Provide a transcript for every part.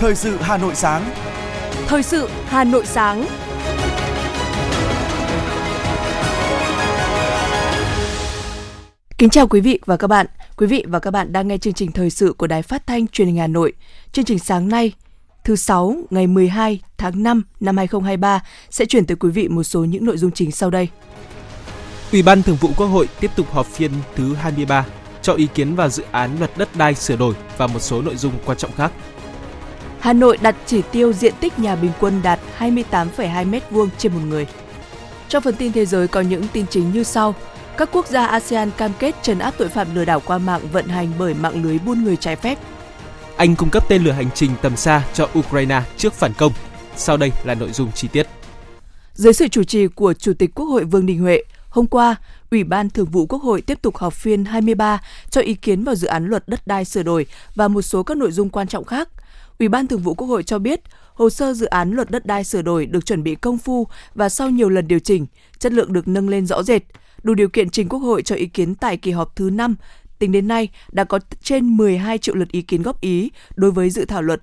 Thời sự Hà Nội sáng. Thời sự Hà Nội sáng. Kính chào quý vị và các bạn. Quý vị và các bạn đang nghe chương trình thời sự của Đài Phát thanh Truyền hình Hà Nội. Chương trình sáng nay, thứ sáu ngày 12 tháng 5 năm 2023 sẽ chuyển tới quý vị một số những nội dung chính sau đây. Ủy ban Thường vụ Quốc hội tiếp tục họp phiên thứ 23 cho ý kiến vào dự án luật đất đai sửa đổi và một số nội dung quan trọng khác. Hà Nội đặt chỉ tiêu diện tích nhà bình quân đạt 28,2 m2 trên một người. Trong phần tin thế giới có những tin chính như sau. Các quốc gia ASEAN cam kết trấn áp tội phạm lừa đảo qua mạng vận hành bởi mạng lưới buôn người trái phép. Anh cung cấp tên lửa hành trình tầm xa cho Ukraine trước phản công. Sau đây là nội dung chi tiết. Dưới sự chủ trì của Chủ tịch Quốc hội Vương Đình Huệ, hôm qua, Ủy ban Thường vụ Quốc hội tiếp tục họp phiên 23 cho ý kiến vào dự án luật đất đai sửa đổi và một số các nội dung quan trọng khác. Ủy ban Thường vụ Quốc hội cho biết, hồ sơ dự án luật đất đai sửa đổi được chuẩn bị công phu và sau nhiều lần điều chỉnh, chất lượng được nâng lên rõ rệt, đủ điều kiện trình Quốc hội cho ý kiến tại kỳ họp thứ 5. Tính đến nay, đã có trên 12 triệu lượt ý kiến góp ý đối với dự thảo luật.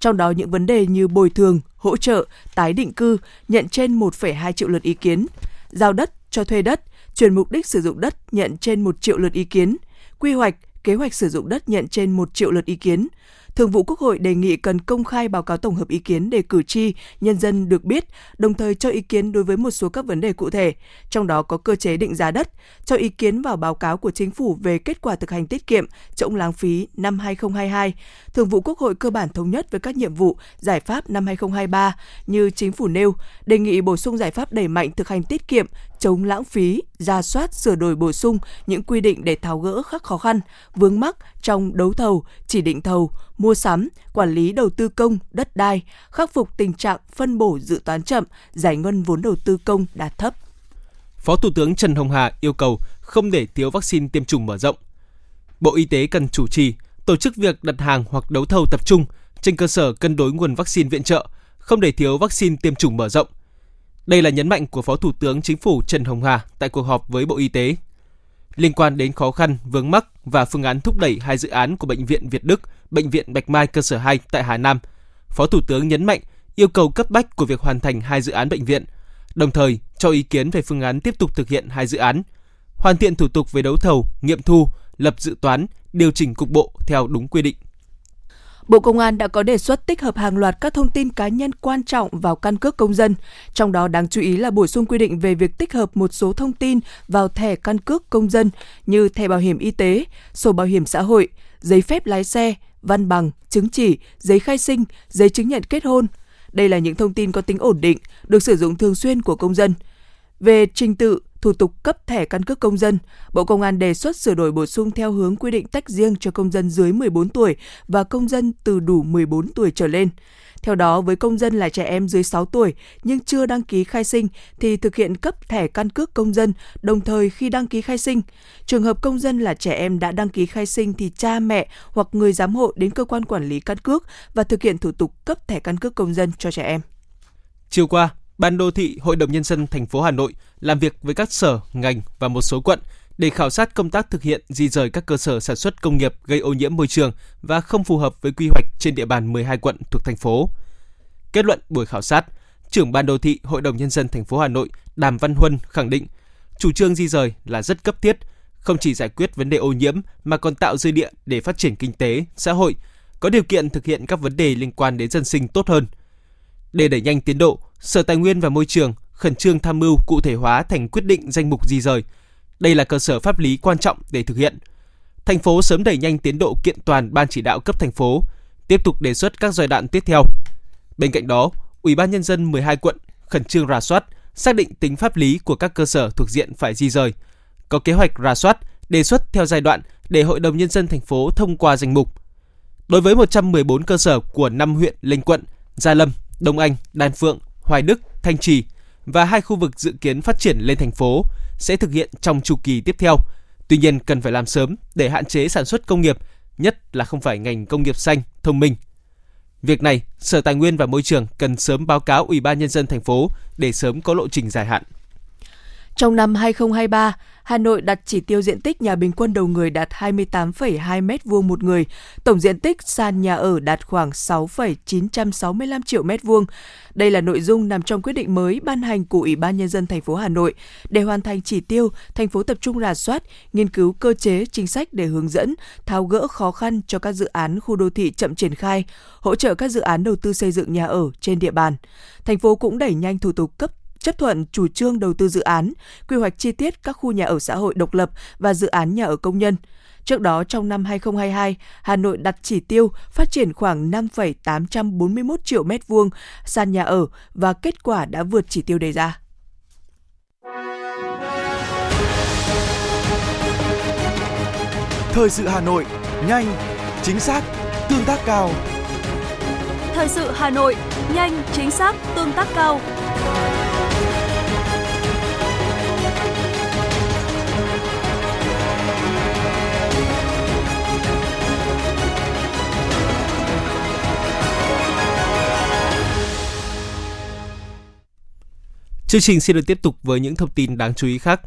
Trong đó những vấn đề như bồi thường, hỗ trợ, tái định cư nhận trên 1,2 triệu lượt ý kiến, giao đất cho thuê đất, chuyển mục đích sử dụng đất nhận trên 1 triệu lượt ý kiến, quy hoạch, kế hoạch sử dụng đất nhận trên 1 triệu lượt ý kiến, Thường vụ Quốc hội đề nghị cần công khai báo cáo tổng hợp ý kiến để cử tri, nhân dân được biết, đồng thời cho ý kiến đối với một số các vấn đề cụ thể, trong đó có cơ chế định giá đất, cho ý kiến vào báo cáo của chính phủ về kết quả thực hành tiết kiệm, chống lãng phí năm 2022. Thường vụ Quốc hội cơ bản thống nhất với các nhiệm vụ, giải pháp năm 2023 như chính phủ nêu, đề nghị bổ sung giải pháp đẩy mạnh thực hành tiết kiệm, chống lãng phí, ra soát, sửa đổi bổ sung những quy định để tháo gỡ các khó khăn, vướng mắc trong đấu thầu, chỉ định thầu, mua sắm, quản lý đầu tư công, đất đai, khắc phục tình trạng phân bổ dự toán chậm, giải ngân vốn đầu tư công đạt thấp. Phó Thủ tướng Trần Hồng Hà yêu cầu không để thiếu vaccine tiêm chủng mở rộng. Bộ Y tế cần chủ trì, tổ chức việc đặt hàng hoặc đấu thầu tập trung trên cơ sở cân đối nguồn vaccine viện trợ, không để thiếu vaccine tiêm chủng mở rộng. Đây là nhấn mạnh của Phó Thủ tướng Chính phủ Trần Hồng Hà tại cuộc họp với Bộ Y tế. Liên quan đến khó khăn, vướng mắc và phương án thúc đẩy hai dự án của Bệnh viện Việt Đức, Bệnh viện Bạch Mai cơ sở 2 tại Hà Nam, Phó Thủ tướng nhấn mạnh yêu cầu cấp bách của việc hoàn thành hai dự án bệnh viện, đồng thời cho ý kiến về phương án tiếp tục thực hiện hai dự án, hoàn thiện thủ tục về đấu thầu, nghiệm thu, lập dự toán, điều chỉnh cục bộ theo đúng quy định. Bộ Công an đã có đề xuất tích hợp hàng loạt các thông tin cá nhân quan trọng vào căn cước công dân, trong đó đáng chú ý là bổ sung quy định về việc tích hợp một số thông tin vào thẻ căn cước công dân như thẻ bảo hiểm y tế, sổ bảo hiểm xã hội, giấy phép lái xe, văn bằng, chứng chỉ, giấy khai sinh, giấy chứng nhận kết hôn. Đây là những thông tin có tính ổn định, được sử dụng thường xuyên của công dân. Về trình tự, thủ tục cấp thẻ căn cước công dân, Bộ Công an đề xuất sửa đổi bổ sung theo hướng quy định tách riêng cho công dân dưới 14 tuổi và công dân từ đủ 14 tuổi trở lên. Theo đó, với công dân là trẻ em dưới 6 tuổi nhưng chưa đăng ký khai sinh thì thực hiện cấp thẻ căn cước công dân đồng thời khi đăng ký khai sinh. Trường hợp công dân là trẻ em đã đăng ký khai sinh thì cha mẹ hoặc người giám hộ đến cơ quan quản lý căn cước và thực hiện thủ tục cấp thẻ căn cước công dân cho trẻ em. Chiều qua, Ban đô thị Hội đồng nhân dân thành phố Hà Nội làm việc với các sở, ngành và một số quận để khảo sát công tác thực hiện di rời các cơ sở sản xuất công nghiệp gây ô nhiễm môi trường và không phù hợp với quy hoạch trên địa bàn 12 quận thuộc thành phố. Kết luận buổi khảo sát, trưởng ban đô thị Hội đồng nhân dân thành phố Hà Nội Đàm Văn Huân khẳng định chủ trương di rời là rất cấp thiết, không chỉ giải quyết vấn đề ô nhiễm mà còn tạo dư địa để phát triển kinh tế, xã hội, có điều kiện thực hiện các vấn đề liên quan đến dân sinh tốt hơn. Để đẩy nhanh tiến độ, Sở Tài nguyên và Môi trường khẩn trương tham mưu cụ thể hóa thành quyết định danh mục di rời. Đây là cơ sở pháp lý quan trọng để thực hiện. Thành phố sớm đẩy nhanh tiến độ kiện toàn ban chỉ đạo cấp thành phố, tiếp tục đề xuất các giai đoạn tiếp theo. Bên cạnh đó, Ủy ban nhân dân 12 quận khẩn trương rà soát, xác định tính pháp lý của các cơ sở thuộc diện phải di rời, có kế hoạch rà soát, đề xuất theo giai đoạn để Hội đồng nhân dân thành phố thông qua danh mục. Đối với 114 cơ sở của 5 huyện lân quận Gia Lâm, Đông Anh, Đan Phượng, Hoài Đức, Thanh Trì và hai khu vực dự kiến phát triển lên thành phố sẽ thực hiện trong chu kỳ tiếp theo. Tuy nhiên cần phải làm sớm để hạn chế sản xuất công nghiệp, nhất là không phải ngành công nghiệp xanh, thông minh. Việc này, Sở Tài nguyên và Môi trường cần sớm báo cáo Ủy ban nhân dân thành phố để sớm có lộ trình dài hạn. Trong năm 2023, Hà Nội đặt chỉ tiêu diện tích nhà bình quân đầu người đạt 28,2 m2 một người, tổng diện tích sàn nhà ở đạt khoảng 6,965 triệu m2. Đây là nội dung nằm trong quyết định mới ban hành của Ủy ban nhân dân thành phố Hà Nội để hoàn thành chỉ tiêu, thành phố tập trung rà soát, nghiên cứu cơ chế, chính sách để hướng dẫn, tháo gỡ khó khăn cho các dự án khu đô thị chậm triển khai, hỗ trợ các dự án đầu tư xây dựng nhà ở trên địa bàn. Thành phố cũng đẩy nhanh thủ tục cấp chấp thuận chủ trương đầu tư dự án, quy hoạch chi tiết các khu nhà ở xã hội độc lập và dự án nhà ở công nhân. Trước đó, trong năm 2022, Hà Nội đặt chỉ tiêu phát triển khoảng 5,841 triệu mét vuông sàn nhà ở và kết quả đã vượt chỉ tiêu đề ra. Thời sự Hà Nội, nhanh, chính xác, tương tác cao. Thời sự Hà Nội, nhanh, chính xác, tương tác cao. Chương trình xin được tiếp tục với những thông tin đáng chú ý khác.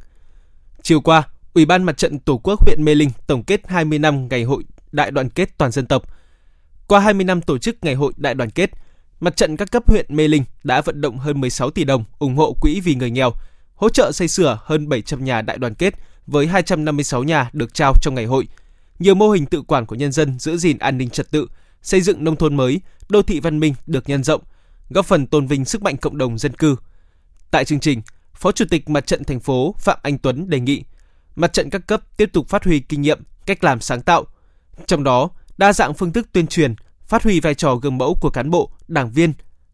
Chiều qua, Ủy ban Mặt trận Tổ quốc huyện Mê Linh tổng kết 20 năm Ngày hội Đại đoàn kết toàn dân tộc. Qua 20 năm tổ chức Ngày hội Đại đoàn kết, Mặt trận các cấp huyện Mê Linh đã vận động hơn 16 tỷ đồng ủng hộ quỹ vì người nghèo, hỗ trợ xây sửa hơn 700 nhà đại đoàn kết với 256 nhà được trao trong ngày hội. Nhiều mô hình tự quản của nhân dân giữ gìn an ninh trật tự, xây dựng nông thôn mới, đô thị văn minh được nhân rộng, góp phần tôn vinh sức mạnh cộng đồng dân cư, Tại chương trình, Phó Chủ tịch Mặt trận thành phố Phạm Anh Tuấn đề nghị mặt trận các cấp tiếp tục phát huy kinh nghiệm, cách làm sáng tạo. Trong đó, đa dạng phương thức tuyên truyền, phát huy vai trò gương mẫu của cán bộ, đảng viên,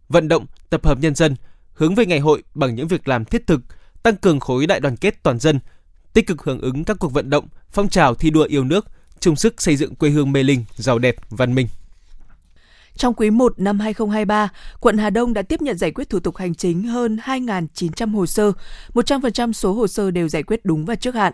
vận động, tập hợp nhân dân, hướng về ngày hội bằng những việc làm thiết thực, tăng cường khối đại đoàn kết toàn dân, tích cực hưởng ứng các cuộc vận động, phong trào thi đua yêu nước, chung sức xây dựng quê hương Mê Linh giàu đẹp, văn minh. Trong quý 1 năm 2023, quận Hà Đông đã tiếp nhận giải quyết thủ tục hành chính hơn 2.900 hồ sơ, 100% số hồ sơ đều giải quyết đúng và trước hạn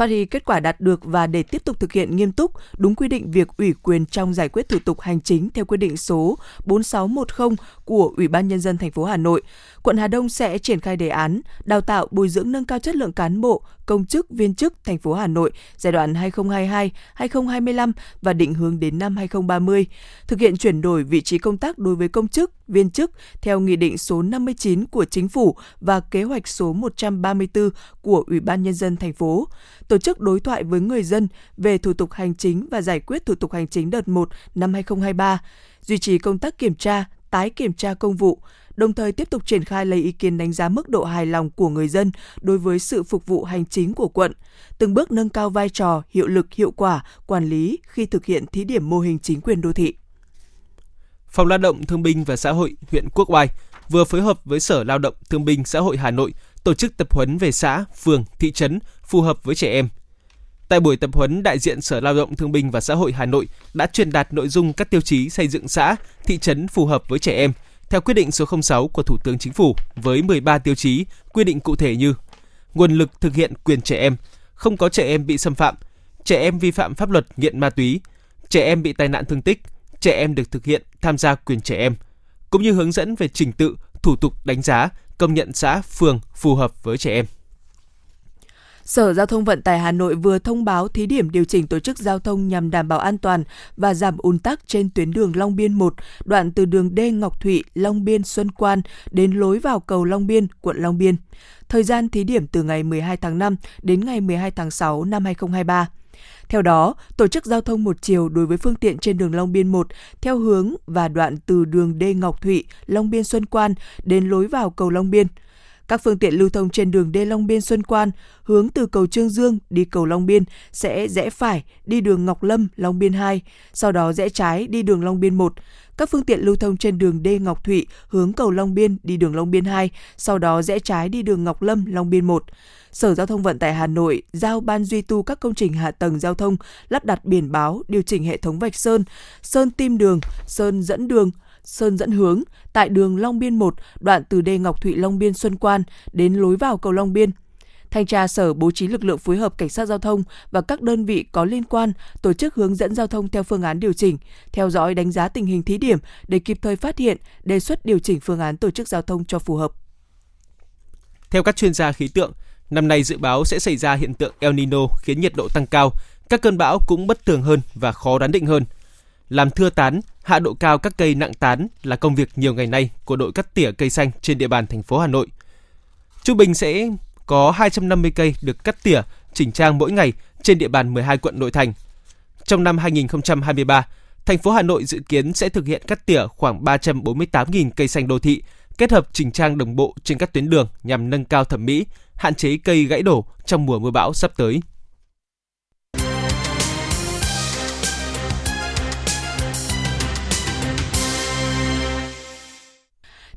phát huy kết quả đạt được và để tiếp tục thực hiện nghiêm túc đúng quy định việc ủy quyền trong giải quyết thủ tục hành chính theo quyết định số 4610 của Ủy ban nhân dân thành phố Hà Nội, quận Hà Đông sẽ triển khai đề án đào tạo bồi dưỡng nâng cao chất lượng cán bộ, công chức, viên chức thành phố Hà Nội giai đoạn 2022-2025 và định hướng đến năm 2030, thực hiện chuyển đổi vị trí công tác đối với công chức, viên chức theo Nghị định số 59 của Chính phủ và Kế hoạch số 134 của Ủy ban Nhân dân thành phố, tổ chức đối thoại với người dân về thủ tục hành chính và giải quyết thủ tục hành chính đợt 1 năm 2023, duy trì công tác kiểm tra, tái kiểm tra công vụ, đồng thời tiếp tục triển khai lấy ý kiến đánh giá mức độ hài lòng của người dân đối với sự phục vụ hành chính của quận, từng bước nâng cao vai trò, hiệu lực, hiệu quả, quản lý khi thực hiện thí điểm mô hình chính quyền đô thị. Phòng Lao động Thương binh và Xã hội huyện Quốc Oai vừa phối hợp với Sở Lao động Thương binh Xã hội Hà Nội tổ chức tập huấn về xã, phường, thị trấn phù hợp với trẻ em. Tại buổi tập huấn, đại diện Sở Lao động Thương binh và Xã hội Hà Nội đã truyền đạt nội dung các tiêu chí xây dựng xã, thị trấn phù hợp với trẻ em theo quyết định số 06 của Thủ tướng Chính phủ với 13 tiêu chí quy định cụ thể như nguồn lực thực hiện quyền trẻ em, không có trẻ em bị xâm phạm, trẻ em vi phạm pháp luật nghiện ma túy, trẻ em bị tai nạn thương tích, trẻ em được thực hiện tham gia quyền trẻ em, cũng như hướng dẫn về trình tự, thủ tục đánh giá, công nhận xã, phường phù hợp với trẻ em. Sở Giao thông Vận tải Hà Nội vừa thông báo thí điểm điều chỉnh tổ chức giao thông nhằm đảm bảo an toàn và giảm ùn tắc trên tuyến đường Long Biên 1, đoạn từ đường D Ngọc Thụy, Long Biên, Xuân Quan đến lối vào cầu Long Biên, quận Long Biên. Thời gian thí điểm từ ngày 12 tháng 5 đến ngày 12 tháng 6 năm 2023. Theo đó, tổ chức giao thông một chiều đối với phương tiện trên đường Long Biên 1 theo hướng và đoạn từ đường D Ngọc Thụy, Long Biên Xuân Quan đến lối vào cầu Long Biên. Các phương tiện lưu thông trên đường Đê Long Biên Xuân Quan hướng từ cầu Trương Dương đi cầu Long Biên sẽ rẽ phải đi đường Ngọc Lâm Long Biên 2, sau đó rẽ trái đi đường Long Biên 1. Các phương tiện lưu thông trên đường Đê Ngọc Thụy hướng cầu Long Biên đi đường Long Biên 2, sau đó rẽ trái đi đường Ngọc Lâm Long Biên 1. Sở Giao thông Vận tải Hà Nội giao ban duy tu các công trình hạ tầng giao thông, lắp đặt biển báo, điều chỉnh hệ thống vạch sơn, sơn tim đường, sơn dẫn đường, sơn dẫn hướng tại đường Long Biên 1, đoạn từ đê Ngọc Thụy Long Biên Xuân Quan đến lối vào cầu Long Biên. Thanh tra Sở bố trí lực lượng phối hợp cảnh sát giao thông và các đơn vị có liên quan tổ chức hướng dẫn giao thông theo phương án điều chỉnh, theo dõi đánh giá tình hình thí điểm để kịp thời phát hiện, đề xuất điều chỉnh phương án tổ chức giao thông cho phù hợp. Theo các chuyên gia khí tượng, Năm nay dự báo sẽ xảy ra hiện tượng El Nino khiến nhiệt độ tăng cao, các cơn bão cũng bất thường hơn và khó đoán định hơn. Làm thưa tán, hạ độ cao các cây nặng tán là công việc nhiều ngày nay của đội cắt tỉa cây xanh trên địa bàn thành phố Hà Nội. Trung bình sẽ có 250 cây được cắt tỉa, chỉnh trang mỗi ngày trên địa bàn 12 quận nội thành. Trong năm 2023, thành phố Hà Nội dự kiến sẽ thực hiện cắt tỉa khoảng 348.000 cây xanh đô thị, kết hợp chỉnh trang đồng bộ trên các tuyến đường nhằm nâng cao thẩm mỹ, hạn chế cây gãy đổ trong mùa mưa bão sắp tới.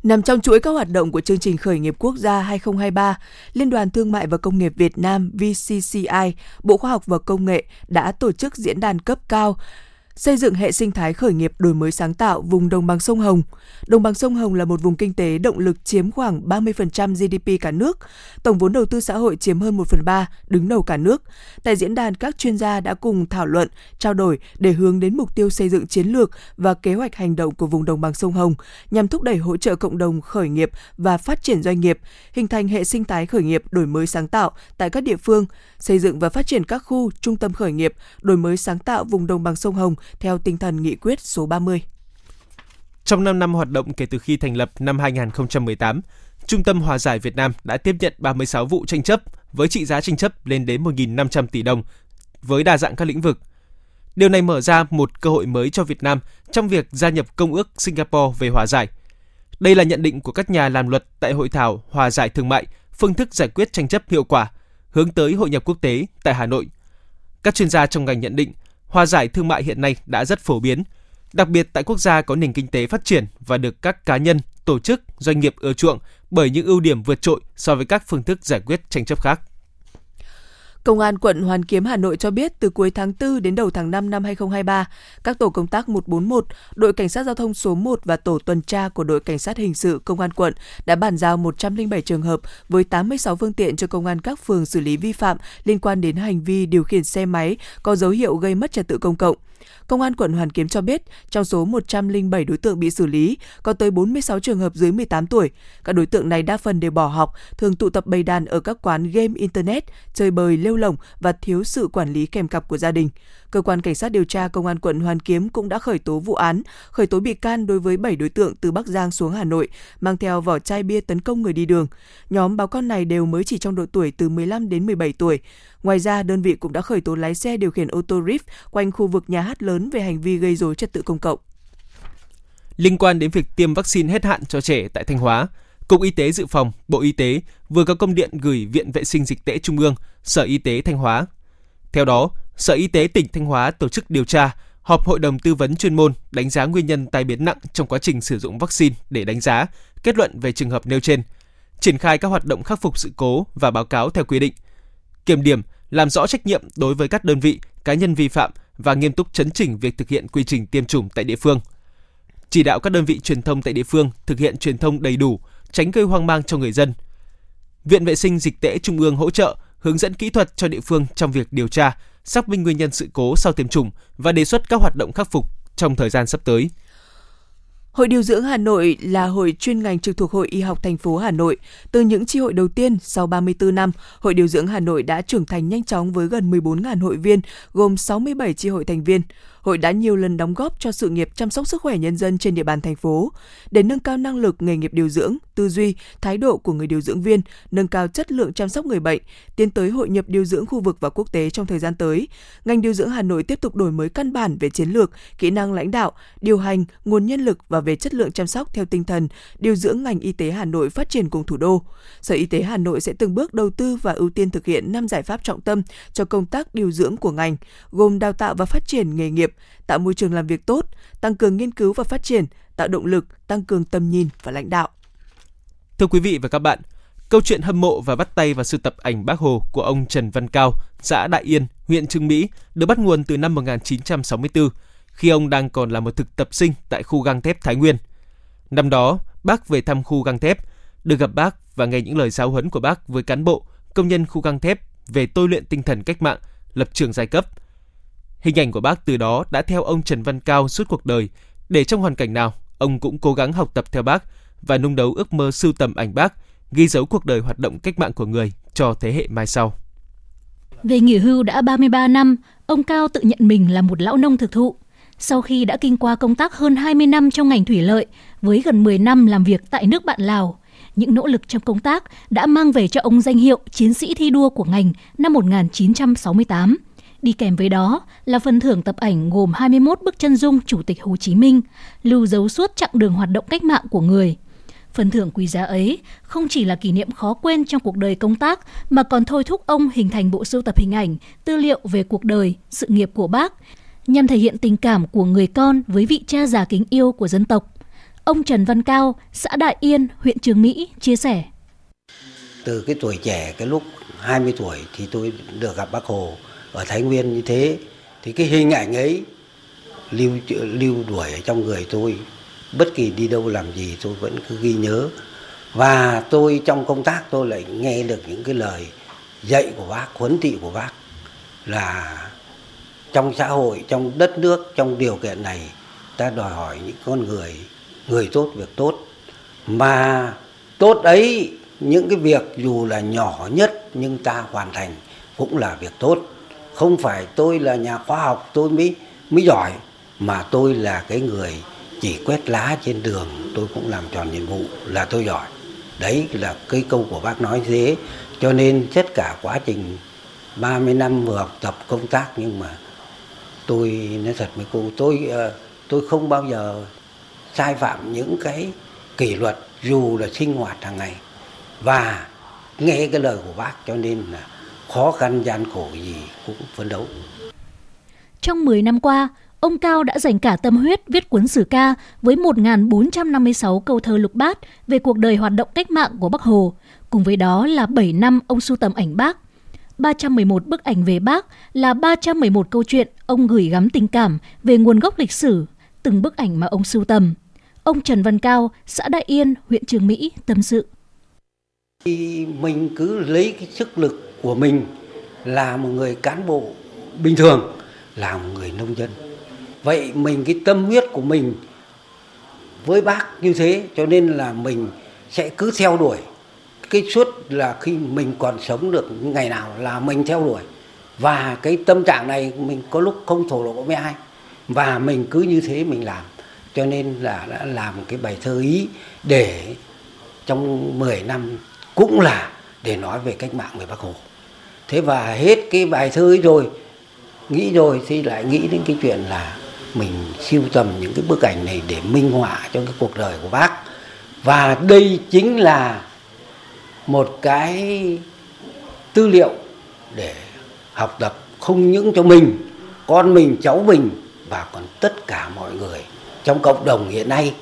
Nằm trong chuỗi các hoạt động của chương trình khởi nghiệp quốc gia 2023, Liên đoàn Thương mại và Công nghiệp Việt Nam VCCI, Bộ Khoa học và Công nghệ đã tổ chức diễn đàn cấp cao xây dựng hệ sinh thái khởi nghiệp đổi mới sáng tạo vùng đồng bằng sông Hồng. Đồng bằng sông Hồng là một vùng kinh tế động lực chiếm khoảng 30% GDP cả nước, tổng vốn đầu tư xã hội chiếm hơn 1 phần 3, đứng đầu cả nước. Tại diễn đàn, các chuyên gia đã cùng thảo luận, trao đổi để hướng đến mục tiêu xây dựng chiến lược và kế hoạch hành động của vùng đồng bằng sông Hồng nhằm thúc đẩy hỗ trợ cộng đồng khởi nghiệp và phát triển doanh nghiệp, hình thành hệ sinh thái khởi nghiệp đổi mới sáng tạo tại các địa phương, xây dựng và phát triển các khu, trung tâm khởi nghiệp, đổi mới sáng tạo vùng đồng bằng sông Hồng theo tinh thần nghị quyết số 30. Trong 5 năm hoạt động kể từ khi thành lập năm 2018, Trung tâm Hòa giải Việt Nam đã tiếp nhận 36 vụ tranh chấp với trị giá tranh chấp lên đến 1.500 tỷ đồng với đa dạng các lĩnh vực. Điều này mở ra một cơ hội mới cho Việt Nam trong việc gia nhập Công ước Singapore về hòa giải. Đây là nhận định của các nhà làm luật tại hội thảo Hòa giải thương mại, phương thức giải quyết tranh chấp hiệu quả, hướng tới hội nhập quốc tế tại Hà Nội. Các chuyên gia trong ngành nhận định hòa giải thương mại hiện nay đã rất phổ biến, đặc biệt tại quốc gia có nền kinh tế phát triển và được các cá nhân, tổ chức, doanh nghiệp ưa chuộng bởi những ưu điểm vượt trội so với các phương thức giải quyết tranh chấp khác. Công an quận Hoàn Kiếm Hà Nội cho biết từ cuối tháng 4 đến đầu tháng 5 năm 2023, các tổ công tác 141, đội cảnh sát giao thông số 1 và tổ tuần tra của đội cảnh sát hình sự công an quận đã bàn giao 107 trường hợp với 86 phương tiện cho công an các phường xử lý vi phạm liên quan đến hành vi điều khiển xe máy có dấu hiệu gây mất trật tự công cộng. Công an quận Hoàn Kiếm cho biết, trong số 107 đối tượng bị xử lý, có tới 46 trường hợp dưới 18 tuổi. Các đối tượng này đa phần đều bỏ học, thường tụ tập bày đàn ở các quán game internet, chơi bời lêu lỏng và thiếu sự quản lý kèm cặp của gia đình. Cơ quan cảnh sát điều tra công an quận Hoàn Kiếm cũng đã khởi tố vụ án, khởi tố bị can đối với 7 đối tượng từ Bắc Giang xuống Hà Nội mang theo vỏ chai bia tấn công người đi đường. Nhóm báo con này đều mới chỉ trong độ tuổi từ 15 đến 17 tuổi. Ngoài ra, đơn vị cũng đã khởi tố lái xe điều khiển ô tô Rift quanh khu vực nhà hát lớn về hành vi gây rối trật tự công cộng. Liên quan đến việc tiêm vaccine hết hạn cho trẻ tại Thanh Hóa, Cục Y tế Dự phòng, Bộ Y tế vừa có công điện gửi Viện Vệ sinh Dịch tễ Trung ương, Sở Y tế Thanh Hóa. Theo đó, Sở Y tế tỉnh Thanh Hóa tổ chức điều tra, họp hội đồng tư vấn chuyên môn đánh giá nguyên nhân tai biến nặng trong quá trình sử dụng vaccine để đánh giá, kết luận về trường hợp nêu trên, triển khai các hoạt động khắc phục sự cố và báo cáo theo quy định. Kiểm điểm, làm rõ trách nhiệm đối với các đơn vị, cá nhân vi phạm và nghiêm túc chấn chỉnh việc thực hiện quy trình tiêm chủng tại địa phương. Chỉ đạo các đơn vị truyền thông tại địa phương thực hiện truyền thông đầy đủ, tránh gây hoang mang cho người dân. Viện Vệ sinh Dịch tễ Trung ương hỗ trợ, hướng dẫn kỹ thuật cho địa phương trong việc điều tra, xác minh nguyên nhân sự cố sau tiêm chủng và đề xuất các hoạt động khắc phục trong thời gian sắp tới. Hội điều dưỡng Hà Nội là hội chuyên ngành trực thuộc Hội Y học thành phố Hà Nội. Từ những chi hội đầu tiên, sau 34 năm, Hội điều dưỡng Hà Nội đã trưởng thành nhanh chóng với gần 14.000 hội viên, gồm 67 chi hội thành viên hội đã nhiều lần đóng góp cho sự nghiệp chăm sóc sức khỏe nhân dân trên địa bàn thành phố để nâng cao năng lực nghề nghiệp điều dưỡng, tư duy, thái độ của người điều dưỡng viên, nâng cao chất lượng chăm sóc người bệnh, tiến tới hội nhập điều dưỡng khu vực và quốc tế trong thời gian tới. Ngành điều dưỡng Hà Nội tiếp tục đổi mới căn bản về chiến lược, kỹ năng lãnh đạo, điều hành, nguồn nhân lực và về chất lượng chăm sóc theo tinh thần điều dưỡng ngành y tế Hà Nội phát triển cùng thủ đô. Sở Y tế Hà Nội sẽ từng bước đầu tư và ưu tiên thực hiện năm giải pháp trọng tâm cho công tác điều dưỡng của ngành, gồm đào tạo và phát triển nghề nghiệp, tạo môi trường làm việc tốt, tăng cường nghiên cứu và phát triển, tạo động lực, tăng cường tầm nhìn và lãnh đạo. Thưa quý vị và các bạn, câu chuyện hâm mộ và bắt tay vào sưu tập ảnh Bác Hồ của ông Trần Văn Cao, xã Đại Yên, huyện Trương Mỹ được bắt nguồn từ năm 1964 khi ông đang còn là một thực tập sinh tại khu gang thép Thái Nguyên. Năm đó, bác về thăm khu gang thép, được gặp bác và nghe những lời giáo huấn của bác với cán bộ, công nhân khu gang thép về tôi luyện tinh thần cách mạng, lập trường giai cấp – Hình ảnh của bác từ đó đã theo ông Trần Văn Cao suốt cuộc đời, để trong hoàn cảnh nào, ông cũng cố gắng học tập theo bác và nung đấu ước mơ sưu tầm ảnh bác ghi dấu cuộc đời hoạt động cách mạng của người cho thế hệ mai sau. Về nghỉ hưu đã 33 năm, ông Cao tự nhận mình là một lão nông thực thụ. Sau khi đã kinh qua công tác hơn 20 năm trong ngành thủy lợi, với gần 10 năm làm việc tại nước bạn Lào, những nỗ lực trong công tác đã mang về cho ông danh hiệu Chiến sĩ thi đua của ngành năm 1968. Đi kèm với đó là phần thưởng tập ảnh gồm 21 bức chân dung Chủ tịch Hồ Chí Minh, lưu dấu suốt chặng đường hoạt động cách mạng của người. Phần thưởng quý giá ấy không chỉ là kỷ niệm khó quên trong cuộc đời công tác mà còn thôi thúc ông hình thành bộ sưu tập hình ảnh, tư liệu về cuộc đời, sự nghiệp của bác, nhằm thể hiện tình cảm của người con với vị cha già kính yêu của dân tộc. Ông Trần Văn Cao, xã Đại Yên, huyện Trường Mỹ chia sẻ. Từ cái tuổi trẻ, cái lúc 20 tuổi thì tôi được gặp bác Hồ ở Thái Nguyên như thế, thì cái hình ảnh ấy lưu lưu đuổi ở trong người tôi. Bất kỳ đi đâu làm gì tôi vẫn cứ ghi nhớ. Và tôi trong công tác tôi lại nghe được những cái lời dạy của bác, huấn thị của bác là trong xã hội, trong đất nước, trong điều kiện này ta đòi hỏi những con người người tốt việc tốt. Mà tốt ấy, những cái việc dù là nhỏ nhất nhưng ta hoàn thành cũng là việc tốt không phải tôi là nhà khoa học, tôi mới mới giỏi, mà tôi là cái người chỉ quét lá trên đường, tôi cũng làm tròn nhiệm vụ là tôi giỏi. Đấy là cái câu của bác nói thế. Cho nên tất cả quá trình 30 năm vừa học tập công tác, nhưng mà tôi, nói thật với cô, tôi ờ, tôi không bao giờ sai phạm những cái kỷ luật dù là sinh hoạt hàng ngày và nghe cái lời của bác, cho nên là khó khăn gian khổ gì cũng phấn đấu. Trong 10 năm qua, ông Cao đã dành cả tâm huyết viết cuốn sử ca với 1.456 câu thơ lục bát về cuộc đời hoạt động cách mạng của Bắc Hồ. Cùng với đó là 7 năm ông sưu tầm ảnh bác. 311 bức ảnh về bác là 311 câu chuyện ông gửi gắm tình cảm về nguồn gốc lịch sử, từng bức ảnh mà ông sưu tầm. Ông Trần Văn Cao, xã Đại Yên, huyện Trường Mỹ tâm sự. Thì mình cứ lấy cái sức lực của mình là một người cán bộ bình thường, là một người nông dân. Vậy mình cái tâm huyết của mình với bác như thế cho nên là mình sẽ cứ theo đuổi cái suốt là khi mình còn sống được ngày nào là mình theo đuổi và cái tâm trạng này mình có lúc không thổ lộ với ai và mình cứ như thế mình làm cho nên là đã làm cái bài thơ ý để trong 10 năm cũng là để nói về cách mạng về Bác Hồ. Thế và hết cái bài thơ ấy rồi, nghĩ rồi thì lại nghĩ đến cái chuyện là mình siêu tầm những cái bức ảnh này để minh họa cho cái cuộc đời của bác. Và đây chính là một cái tư liệu để học tập không những cho mình, con mình, cháu mình và còn tất cả mọi người trong cộng đồng hiện nay.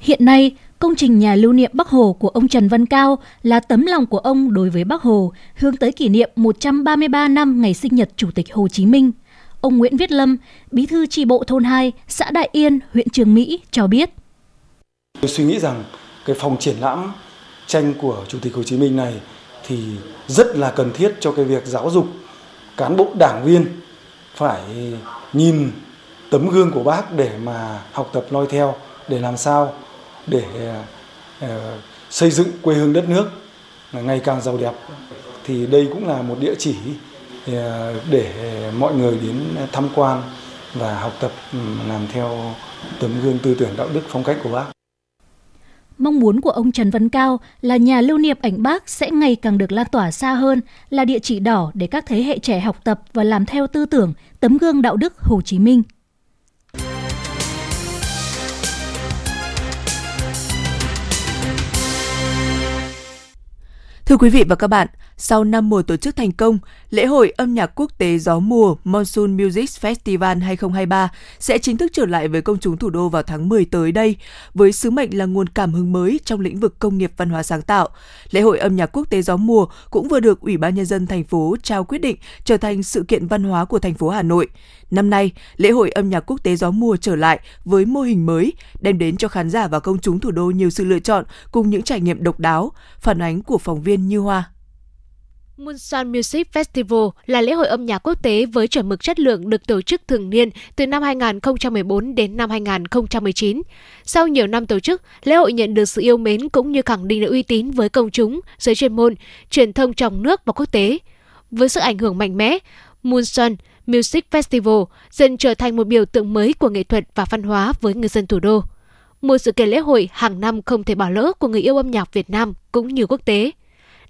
Hiện nay, công trình nhà lưu niệm Bắc Hồ của ông Trần Văn Cao là tấm lòng của ông đối với Bắc Hồ, hướng tới kỷ niệm 133 năm ngày sinh nhật Chủ tịch Hồ Chí Minh. Ông Nguyễn Viết Lâm, bí thư tri bộ thôn 2, xã Đại Yên, huyện Trường Mỹ cho biết. Tôi suy nghĩ rằng cái phòng triển lãm tranh của Chủ tịch Hồ Chí Minh này thì rất là cần thiết cho cái việc giáo dục cán bộ đảng viên phải nhìn tấm gương của bác để mà học tập noi theo để làm sao để ờ, ờ, xây dựng quê hương đất nước ngày càng giàu đẹp thì đây cũng là một địa chỉ ờ, để mọi người đến tham quan và học tập ừ, làm theo tấm gương tư tưởng đạo đức phong cách của bác. Mong muốn của ông Trần Văn Cao là nhà lưu niệm ảnh bác sẽ ngày càng được lan tỏa xa hơn, là địa chỉ đỏ để các thế hệ trẻ học tập và làm theo tư tưởng, tấm gương đạo đức Hồ Chí Minh. Thưa quý vị và các bạn, sau 5 mùa tổ chức thành công, lễ hội âm nhạc quốc tế gió mùa Monsoon Music Festival 2023 sẽ chính thức trở lại với công chúng thủ đô vào tháng 10 tới đây, với sứ mệnh là nguồn cảm hứng mới trong lĩnh vực công nghiệp văn hóa sáng tạo. Lễ hội âm nhạc quốc tế gió mùa cũng vừa được Ủy ban nhân dân thành phố trao quyết định trở thành sự kiện văn hóa của thành phố Hà Nội. Năm nay, lễ hội âm nhạc quốc tế gió mùa trở lại với mô hình mới, đem đến cho khán giả và công chúng thủ đô nhiều sự lựa chọn cùng những trải nghiệm độc đáo, phản ánh của phóng viên Như Hoa. Munson Music Festival là lễ hội âm nhạc quốc tế với chuẩn mực chất lượng được tổ chức thường niên từ năm 2014 đến năm 2019. Sau nhiều năm tổ chức, lễ hội nhận được sự yêu mến cũng như khẳng định được uy tín với công chúng, giới chuyên môn, truyền thông trong nước và quốc tế. Với sự ảnh hưởng mạnh mẽ, Munson Music Festival dần trở thành một biểu tượng mới của nghệ thuật và văn hóa với người dân thủ đô. Một sự kiện lễ hội hàng năm không thể bỏ lỡ của người yêu âm nhạc Việt Nam cũng như quốc tế.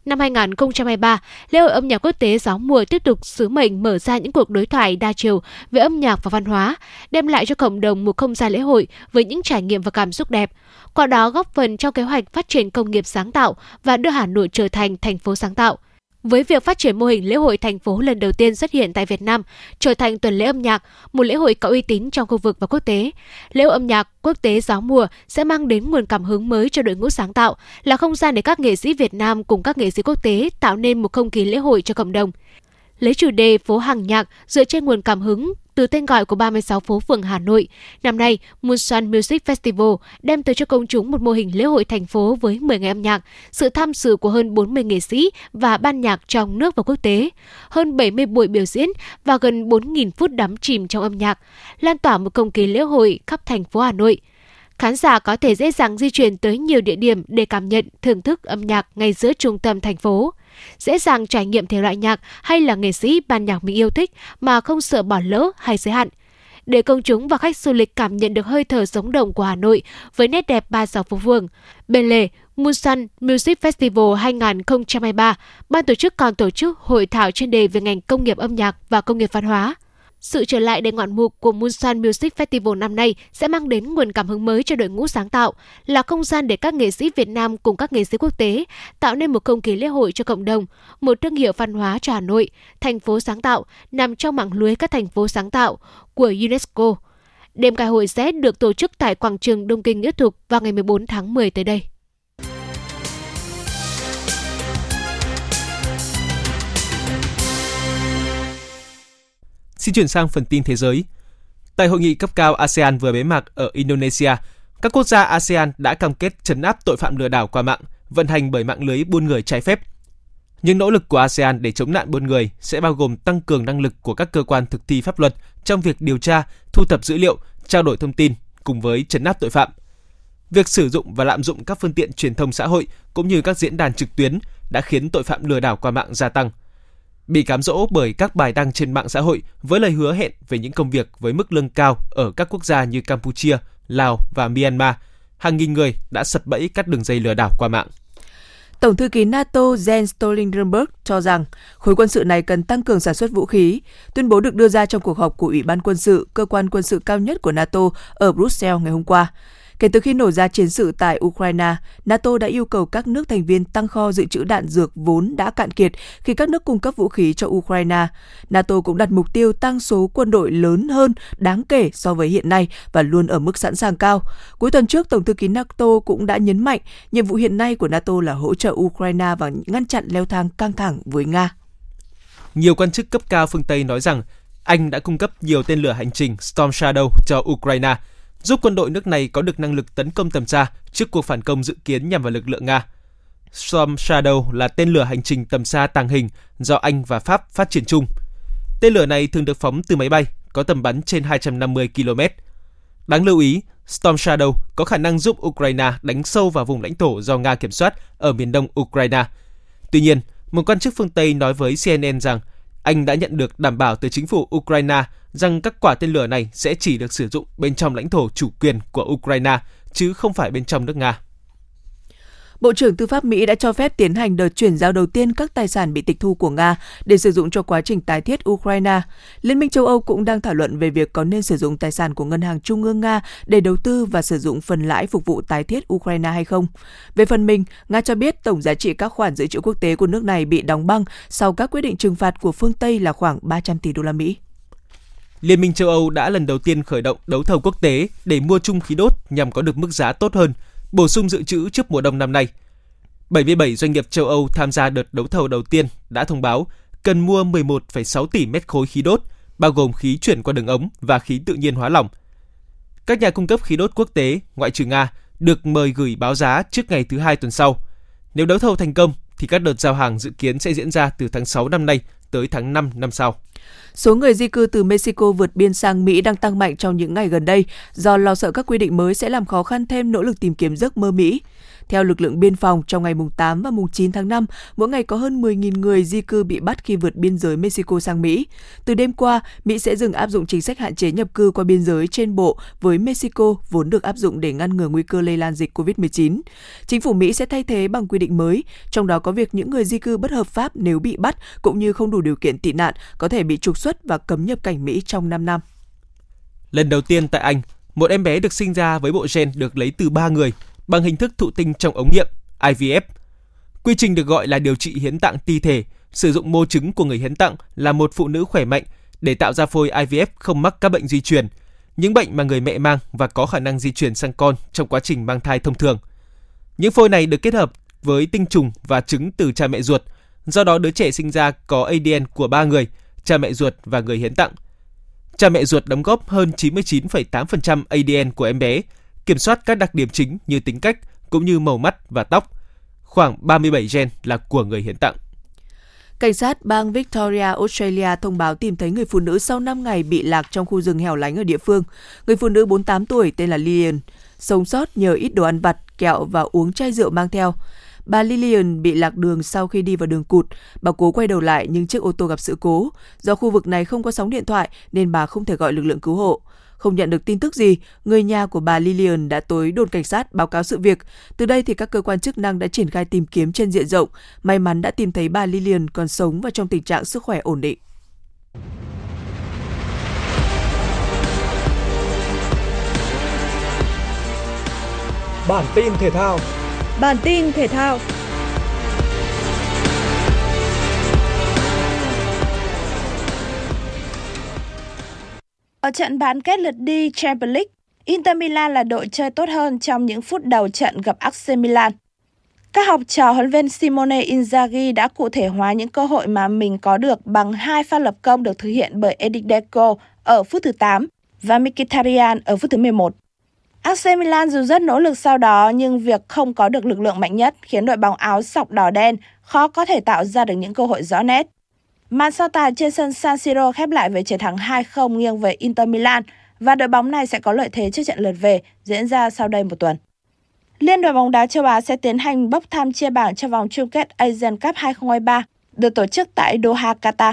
Năm 2023, lễ hội âm nhạc quốc tế Gió mùa tiếp tục sứ mệnh mở ra những cuộc đối thoại đa chiều về âm nhạc và văn hóa, đem lại cho cộng đồng một không gian lễ hội với những trải nghiệm và cảm xúc đẹp. Qua đó góp phần cho kế hoạch phát triển công nghiệp sáng tạo và đưa Hà Nội trở thành thành phố sáng tạo. Với việc phát triển mô hình lễ hội thành phố lần đầu tiên xuất hiện tại Việt Nam, trở thành tuần lễ âm nhạc, một lễ hội có uy tín trong khu vực và quốc tế, lễ hội âm nhạc quốc tế gió mùa sẽ mang đến nguồn cảm hứng mới cho đội ngũ sáng tạo, là không gian để các nghệ sĩ Việt Nam cùng các nghệ sĩ quốc tế tạo nên một không khí lễ hội cho cộng đồng lấy chủ đề phố hàng nhạc dựa trên nguồn cảm hứng từ tên gọi của 36 phố phường Hà Nội. Năm nay, Moonsun Music Festival đem tới cho công chúng một mô hình lễ hội thành phố với 10 ngày âm nhạc, sự tham dự của hơn 40 nghệ sĩ và ban nhạc trong nước và quốc tế, hơn 70 buổi biểu diễn và gần 4.000 phút đắm chìm trong âm nhạc, lan tỏa một không khí lễ hội khắp thành phố Hà Nội. Khán giả có thể dễ dàng di chuyển tới nhiều địa điểm để cảm nhận, thưởng thức âm nhạc ngay giữa trung tâm thành phố dễ dàng trải nghiệm thể loại nhạc hay là nghệ sĩ ban nhạc mình yêu thích mà không sợ bỏ lỡ hay giới hạn. Để công chúng và khách du lịch cảm nhận được hơi thở sống động của Hà Nội với nét đẹp ba dọc phố phường. Bên lề, Munsan Music Festival 2023, ban tổ chức còn tổ chức hội thảo chuyên đề về ngành công nghiệp âm nhạc và công nghiệp văn hóa. Sự trở lại đầy ngoạn mục của Munsan Music Festival năm nay sẽ mang đến nguồn cảm hứng mới cho đội ngũ sáng tạo, là không gian để các nghệ sĩ Việt Nam cùng các nghệ sĩ quốc tế tạo nên một không khí lễ hội cho cộng đồng, một thương hiệu văn hóa cho Hà Nội, thành phố sáng tạo nằm trong mạng lưới các thành phố sáng tạo của UNESCO. Đêm ca hội sẽ được tổ chức tại quảng trường Đông Kinh Nghĩa Thục vào ngày 14 tháng 10 tới đây. Xin chuyển sang phần tin thế giới. Tại hội nghị cấp cao ASEAN vừa bế mạc ở Indonesia, các quốc gia ASEAN đã cam kết chấn áp tội phạm lừa đảo qua mạng, vận hành bởi mạng lưới buôn người trái phép. Những nỗ lực của ASEAN để chống nạn buôn người sẽ bao gồm tăng cường năng lực của các cơ quan thực thi pháp luật trong việc điều tra, thu thập dữ liệu, trao đổi thông tin cùng với chấn áp tội phạm. Việc sử dụng và lạm dụng các phương tiện truyền thông xã hội cũng như các diễn đàn trực tuyến đã khiến tội phạm lừa đảo qua mạng gia tăng – bị cám dỗ bởi các bài đăng trên mạng xã hội với lời hứa hẹn về những công việc với mức lương cao ở các quốc gia như Campuchia, Lào và Myanmar. Hàng nghìn người đã sập bẫy các đường dây lừa đảo qua mạng. Tổng thư ký NATO Jens Stoltenberg cho rằng khối quân sự này cần tăng cường sản xuất vũ khí. Tuyên bố được đưa ra trong cuộc họp của Ủy ban quân sự, cơ quan quân sự cao nhất của NATO ở Brussels ngày hôm qua. Kể từ khi nổ ra chiến sự tại Ukraine, NATO đã yêu cầu các nước thành viên tăng kho dự trữ đạn dược vốn đã cạn kiệt khi các nước cung cấp vũ khí cho Ukraine. NATO cũng đặt mục tiêu tăng số quân đội lớn hơn đáng kể so với hiện nay và luôn ở mức sẵn sàng cao. Cuối tuần trước, Tổng thư ký NATO cũng đã nhấn mạnh nhiệm vụ hiện nay của NATO là hỗ trợ Ukraine và ngăn chặn leo thang căng thẳng với Nga. Nhiều quan chức cấp cao phương Tây nói rằng Anh đã cung cấp nhiều tên lửa hành trình Storm Shadow cho Ukraine – giúp quân đội nước này có được năng lực tấn công tầm xa trước cuộc phản công dự kiến nhằm vào lực lượng Nga. Storm Shadow là tên lửa hành trình tầm xa tàng hình do Anh và Pháp phát triển chung. Tên lửa này thường được phóng từ máy bay, có tầm bắn trên 250 km. Đáng lưu ý, Storm Shadow có khả năng giúp Ukraine đánh sâu vào vùng lãnh thổ do Nga kiểm soát ở miền đông Ukraine. Tuy nhiên, một quan chức phương Tây nói với CNN rằng anh đã nhận được đảm bảo từ chính phủ Ukraine rằng các quả tên lửa này sẽ chỉ được sử dụng bên trong lãnh thổ chủ quyền của Ukraine, chứ không phải bên trong nước Nga. Bộ trưởng Tư pháp Mỹ đã cho phép tiến hành đợt chuyển giao đầu tiên các tài sản bị tịch thu của Nga để sử dụng cho quá trình tái thiết Ukraine. Liên minh châu Âu cũng đang thảo luận về việc có nên sử dụng tài sản của Ngân hàng Trung ương Nga để đầu tư và sử dụng phần lãi phục vụ tái thiết Ukraine hay không. Về phần mình, Nga cho biết tổng giá trị các khoản dự trữ quốc tế của nước này bị đóng băng sau các quyết định trừng phạt của phương Tây là khoảng 300 tỷ đô la Mỹ. Liên minh châu Âu đã lần đầu tiên khởi động đấu thầu quốc tế để mua chung khí đốt nhằm có được mức giá tốt hơn, bổ sung dự trữ trước mùa đông năm nay. 77 doanh nghiệp châu Âu tham gia đợt đấu thầu đầu tiên đã thông báo cần mua 11,6 tỷ mét khối khí đốt, bao gồm khí chuyển qua đường ống và khí tự nhiên hóa lỏng. Các nhà cung cấp khí đốt quốc tế, ngoại trừ Nga, được mời gửi báo giá trước ngày thứ hai tuần sau. Nếu đấu thầu thành công, thì các đợt giao hàng dự kiến sẽ diễn ra từ tháng 6 năm nay tới tháng 5 năm sau. Số người di cư từ Mexico vượt biên sang Mỹ đang tăng mạnh trong những ngày gần đây do lo sợ các quy định mới sẽ làm khó khăn thêm nỗ lực tìm kiếm giấc mơ Mỹ. Theo lực lượng biên phòng, trong ngày mùng 8 và mùng 9 tháng 5, mỗi ngày có hơn 10.000 người di cư bị bắt khi vượt biên giới Mexico sang Mỹ. Từ đêm qua, Mỹ sẽ dừng áp dụng chính sách hạn chế nhập cư qua biên giới trên bộ với Mexico vốn được áp dụng để ngăn ngừa nguy cơ lây lan dịch COVID-19. Chính phủ Mỹ sẽ thay thế bằng quy định mới, trong đó có việc những người di cư bất hợp pháp nếu bị bắt cũng như không đủ điều kiện tị nạn có thể bị trục xuất và cấm nhập cảnh Mỹ trong 5 năm. Lần đầu tiên tại Anh, một em bé được sinh ra với bộ gen được lấy từ ba người bằng hình thức thụ tinh trong ống nghiệm IVF. Quy trình được gọi là điều trị hiến tạng ti thể, sử dụng mô trứng của người hiến tặng là một phụ nữ khỏe mạnh để tạo ra phôi IVF không mắc các bệnh di truyền, những bệnh mà người mẹ mang và có khả năng di truyền sang con trong quá trình mang thai thông thường. Những phôi này được kết hợp với tinh trùng và trứng từ cha mẹ ruột, do đó đứa trẻ sinh ra có ADN của ba người, cha mẹ ruột và người hiến tặng. Cha mẹ ruột đóng góp hơn 99,8% ADN của em bé, kiểm soát các đặc điểm chính như tính cách cũng như màu mắt và tóc. Khoảng 37 gen là của người hiến tặng. Cảnh sát bang Victoria, Australia thông báo tìm thấy người phụ nữ sau 5 ngày bị lạc trong khu rừng hẻo lánh ở địa phương. Người phụ nữ 48 tuổi tên là Lillian, sống sót nhờ ít đồ ăn vặt, kẹo và uống chai rượu mang theo. Bà Lillian bị lạc đường sau khi đi vào đường cụt. Bà cố quay đầu lại nhưng chiếc ô tô gặp sự cố. Do khu vực này không có sóng điện thoại nên bà không thể gọi lực lượng cứu hộ. Không nhận được tin tức gì, người nhà của bà Lillian đã tới đồn cảnh sát báo cáo sự việc. Từ đây thì các cơ quan chức năng đã triển khai tìm kiếm trên diện rộng. May mắn đã tìm thấy bà Lillian còn sống và trong tình trạng sức khỏe ổn định. Bản tin thể thao Bản tin thể thao Ở trận bán kết lượt đi Champions League, Inter Milan là đội chơi tốt hơn trong những phút đầu trận gặp AC Milan. Các học trò huấn viên Simone Inzaghi đã cụ thể hóa những cơ hội mà mình có được bằng hai pha lập công được thực hiện bởi Edin Deco ở phút thứ 8 và Mkhitaryan ở phút thứ 11. AC Milan dù rất nỗ lực sau đó nhưng việc không có được lực lượng mạnh nhất khiến đội bóng áo sọc đỏ đen khó có thể tạo ra được những cơ hội rõ nét. Màn so tài trên sân San Siro khép lại với chiến thắng 2-0 nghiêng về Inter Milan và đội bóng này sẽ có lợi thế trước trận lượt về diễn ra sau đây một tuần. Liên đoàn bóng đá châu Á sẽ tiến hành bốc thăm chia bảng cho vòng chung kết Asian Cup 2023 được tổ chức tại Doha, Qatar.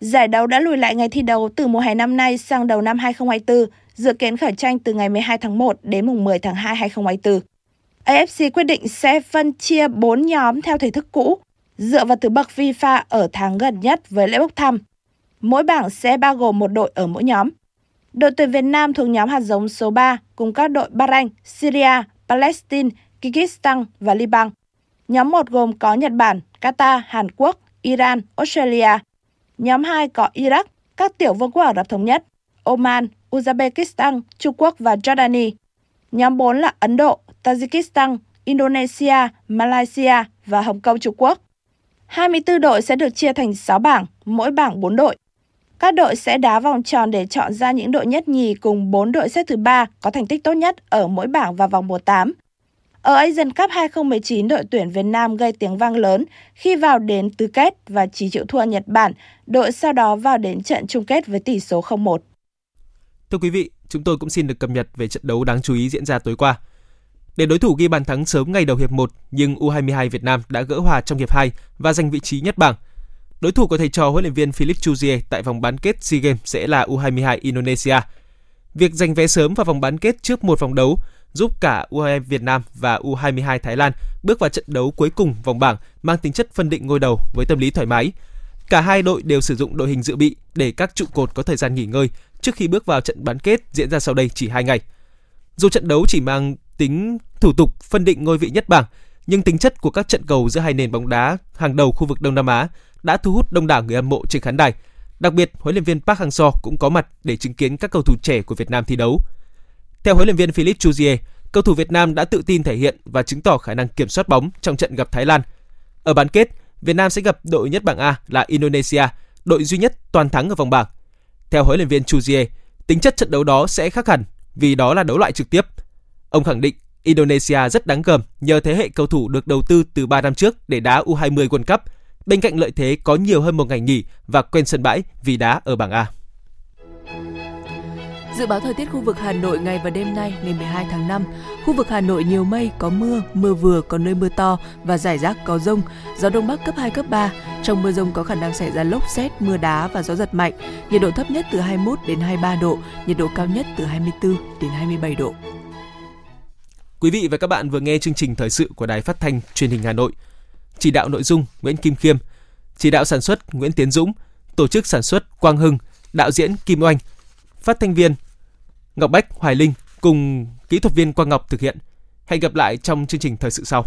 Giải đấu đã lùi lại ngày thi đấu từ mùa hè năm nay sang đầu năm 2024, dự kiến khởi tranh từ ngày 12 tháng 1 đến mùng 10 tháng 2 2024. AFC quyết định sẽ phân chia 4 nhóm theo thể thức cũ dựa vào thứ bậc FIFA ở tháng gần nhất với lễ bốc thăm. Mỗi bảng sẽ bao gồm một đội ở mỗi nhóm. Đội tuyển Việt Nam thuộc nhóm hạt giống số 3 cùng các đội Bahrain, Syria, Palestine, Kyrgyzstan và Liban. Nhóm 1 gồm có Nhật Bản, Qatar, Hàn Quốc, Iran, Australia. Nhóm 2 có Iraq, các tiểu vương quốc Ả Rập Thống Nhất, Oman, Uzbekistan, Trung Quốc và Jordani. Nhóm 4 là Ấn Độ, Tajikistan, Indonesia, Malaysia và Hồng Kông Trung Quốc. 24 đội sẽ được chia thành 6 bảng, mỗi bảng 4 đội. Các đội sẽ đá vòng tròn để chọn ra những đội nhất nhì cùng 4 đội xếp thứ 3 có thành tích tốt nhất ở mỗi bảng vào vòng 1-8. Ở Asian Cup 2019, đội tuyển Việt Nam gây tiếng vang lớn khi vào đến tứ kết và chỉ chịu thua Nhật Bản, đội sau đó vào đến trận chung kết với tỷ số 0-1. Thưa quý vị, chúng tôi cũng xin được cập nhật về trận đấu đáng chú ý diễn ra tối qua. Để đối thủ ghi bàn thắng sớm ngày đầu hiệp 1, nhưng U22 Việt Nam đã gỡ hòa trong hiệp 2 và giành vị trí nhất bảng. Đối thủ của thầy trò huấn luyện viên Philip Chuzier tại vòng bán kết SEA Games sẽ là U22 Indonesia. Việc giành vé sớm vào vòng bán kết trước một vòng đấu giúp cả U22 Việt Nam và U22 Thái Lan bước vào trận đấu cuối cùng vòng bảng mang tính chất phân định ngôi đầu với tâm lý thoải mái. Cả hai đội đều sử dụng đội hình dự bị để các trụ cột có thời gian nghỉ ngơi trước khi bước vào trận bán kết diễn ra sau đây chỉ 2 ngày. Dù trận đấu chỉ mang tính thủ tục phân định ngôi vị nhất bảng, nhưng tính chất của các trận cầu giữa hai nền bóng đá hàng đầu khu vực Đông Nam Á đã thu hút đông đảo người hâm mộ trên khán đài. Đặc biệt, huấn luyện viên Park Hang-seo cũng có mặt để chứng kiến các cầu thủ trẻ của Việt Nam thi đấu. Theo huấn luyện viên Philip Chuzier, cầu thủ Việt Nam đã tự tin thể hiện và chứng tỏ khả năng kiểm soát bóng trong trận gặp Thái Lan. Ở bán kết, Việt Nam sẽ gặp đội nhất bảng A là Indonesia, đội duy nhất toàn thắng ở vòng bảng. Theo huấn luyện viên Chuzier, tính chất trận đấu đó sẽ khác hẳn vì đó là đấu loại trực tiếp. Ông khẳng định Indonesia rất đáng gờm nhờ thế hệ cầu thủ được đầu tư từ 3 năm trước để đá U20 World Cup. Bên cạnh lợi thế có nhiều hơn một ngày nghỉ và quen sân bãi vì đá ở bảng A. Dự báo thời tiết khu vực Hà Nội ngày và đêm nay ngày 12 tháng 5. Khu vực Hà Nội nhiều mây, có mưa, mưa vừa, có nơi mưa to và rải rác có rông. Gió đông bắc cấp 2, cấp 3. Trong mưa rông có khả năng xảy ra lốc xét, mưa đá và gió giật mạnh. Nhiệt độ thấp nhất từ 21 đến 23 độ, nhiệt độ cao nhất từ 24 đến 27 độ. Quý vị và các bạn vừa nghe chương trình thời sự của Đài Phát thanh Truyền hình Hà Nội. Chỉ đạo nội dung Nguyễn Kim Khiêm, chỉ đạo sản xuất Nguyễn Tiến Dũng, tổ chức sản xuất Quang Hưng, đạo diễn Kim Oanh, phát thanh viên Ngọc Bách, Hoài Linh cùng kỹ thuật viên Quang Ngọc thực hiện. Hẹn gặp lại trong chương trình thời sự sau.